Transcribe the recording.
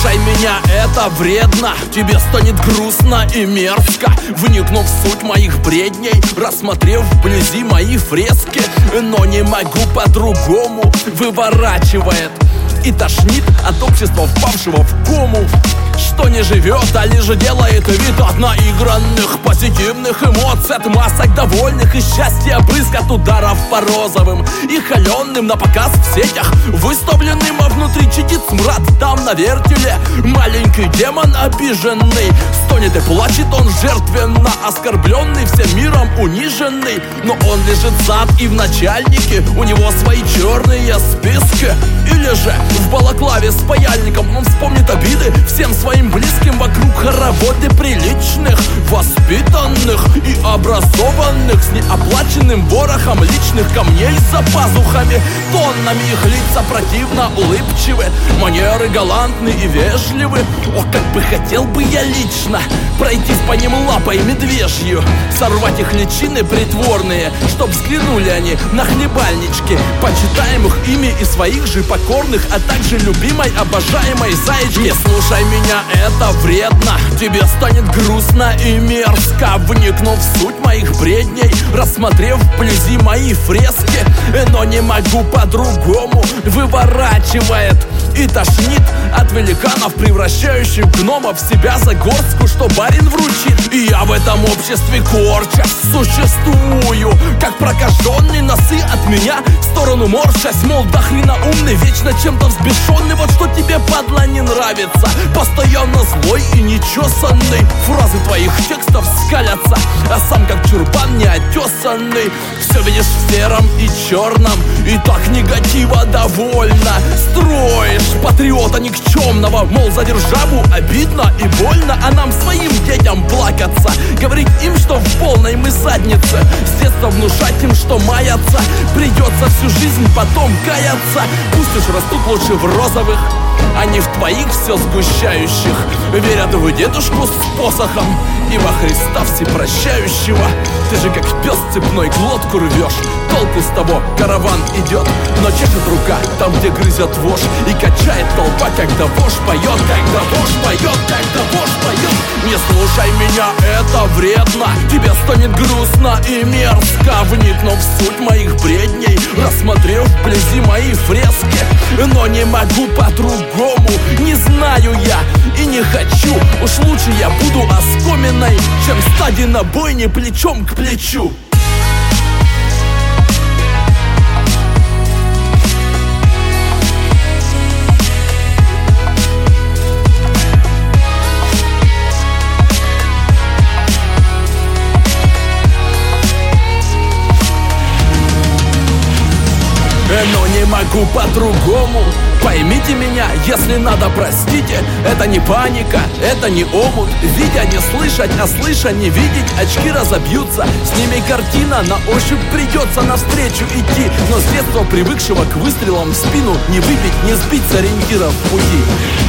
слушай меня, это вредно. Тебе станет грустно и мерзко. Вникнув в суть моих бредней Рассмотрев вблизи мои фрески. Но не могу по-другому. Выворачивает и тошнит от общества, впавшего в кому. Что не живет, а лишь делает вид от наигранных позитивных эмоций. От масок довольных и счастья брызг от ударов по розовым И холеным. На показ в сетях Выставленным, а внутри чадит смрад. Там на вертеле маленький демон обиженный. Стонет и плачет он жертвенно Оскорбленный. Всем миром униженный Но он лежит зад и в начальнике. У него свои черные списки же в балаклаве с паяльником Он вспомнит обиды всем своим близким. Вокруг хороводы приличных Воспитанных и образованных С неоплаченным ворохом личных камней За пазухами. Тоннами их лица противно улыбчивы Манеры галантны и вежливы. О, как бы хотел бы я лично Пройтись по ним лапой медвежью Сорвать их личины притворные Чтоб взглянули они на хлебальнички. Почитаемых ими и своих же покорных А также любимой, обожаемой заячки. Слушай меня, это вредно. Тебе станет грустно и мерзко Вникнув в суть моих бредней Рассмотрев вблизи мои фрески Но не могу по-другому Выворачивает и тошнит от великанов, превращающих гномов в себя за горстку, что барин вручит. И я в этом обществе корча существую, как прокаженный носы от меня в сторону морщась, мол, да хрена умный, вечно чем-то взбешенный, вот что тебе, падла, не нравится. Постоянно злой и нечесанный, фразы твоих текстов скалятся, а сам как чурбан неотесанный. Все видишь в сером и черном, и так негатива довольно. Строишь патриота никчемного Мол, за державу обидно и больно. А нам своим детям плакаться. Говорить им, что в полной мы заднице С детства внушать им, что маяться Придется всю жизнь потом каяться. Пусть уж растут лучше в розовых а не в твоих все сгущающих. Верят в дедушку с посохом И во Христа всепрощающего. Ты же как пес цепной глотку рвешь Толку с того, караван идет Но чешет рука там, где грызет вошь. И качает толпа, когда вошь поет Когда вошь поет, когда вошь поет Не слушай меня, это вредно. Тебе станет грустно и мерзко. Вникнув в суть моих бредней Рассмотрев вблизи мои фрески. Но не могу по-другому Не знаю я и не хочу. Уж лучше я буду оскоменной Чем стади на бойне плечом к плечу. Но не могу по-другому Поймите меня, если надо, простите. Это не паника, это не омут. Видя не слышать, а слыша не видеть. Очки разобьются, с ними картина. На ощупь придется навстречу идти. Но с детства привыкшего к выстрелам в спину Не выбить, не сбить с ориентиров пути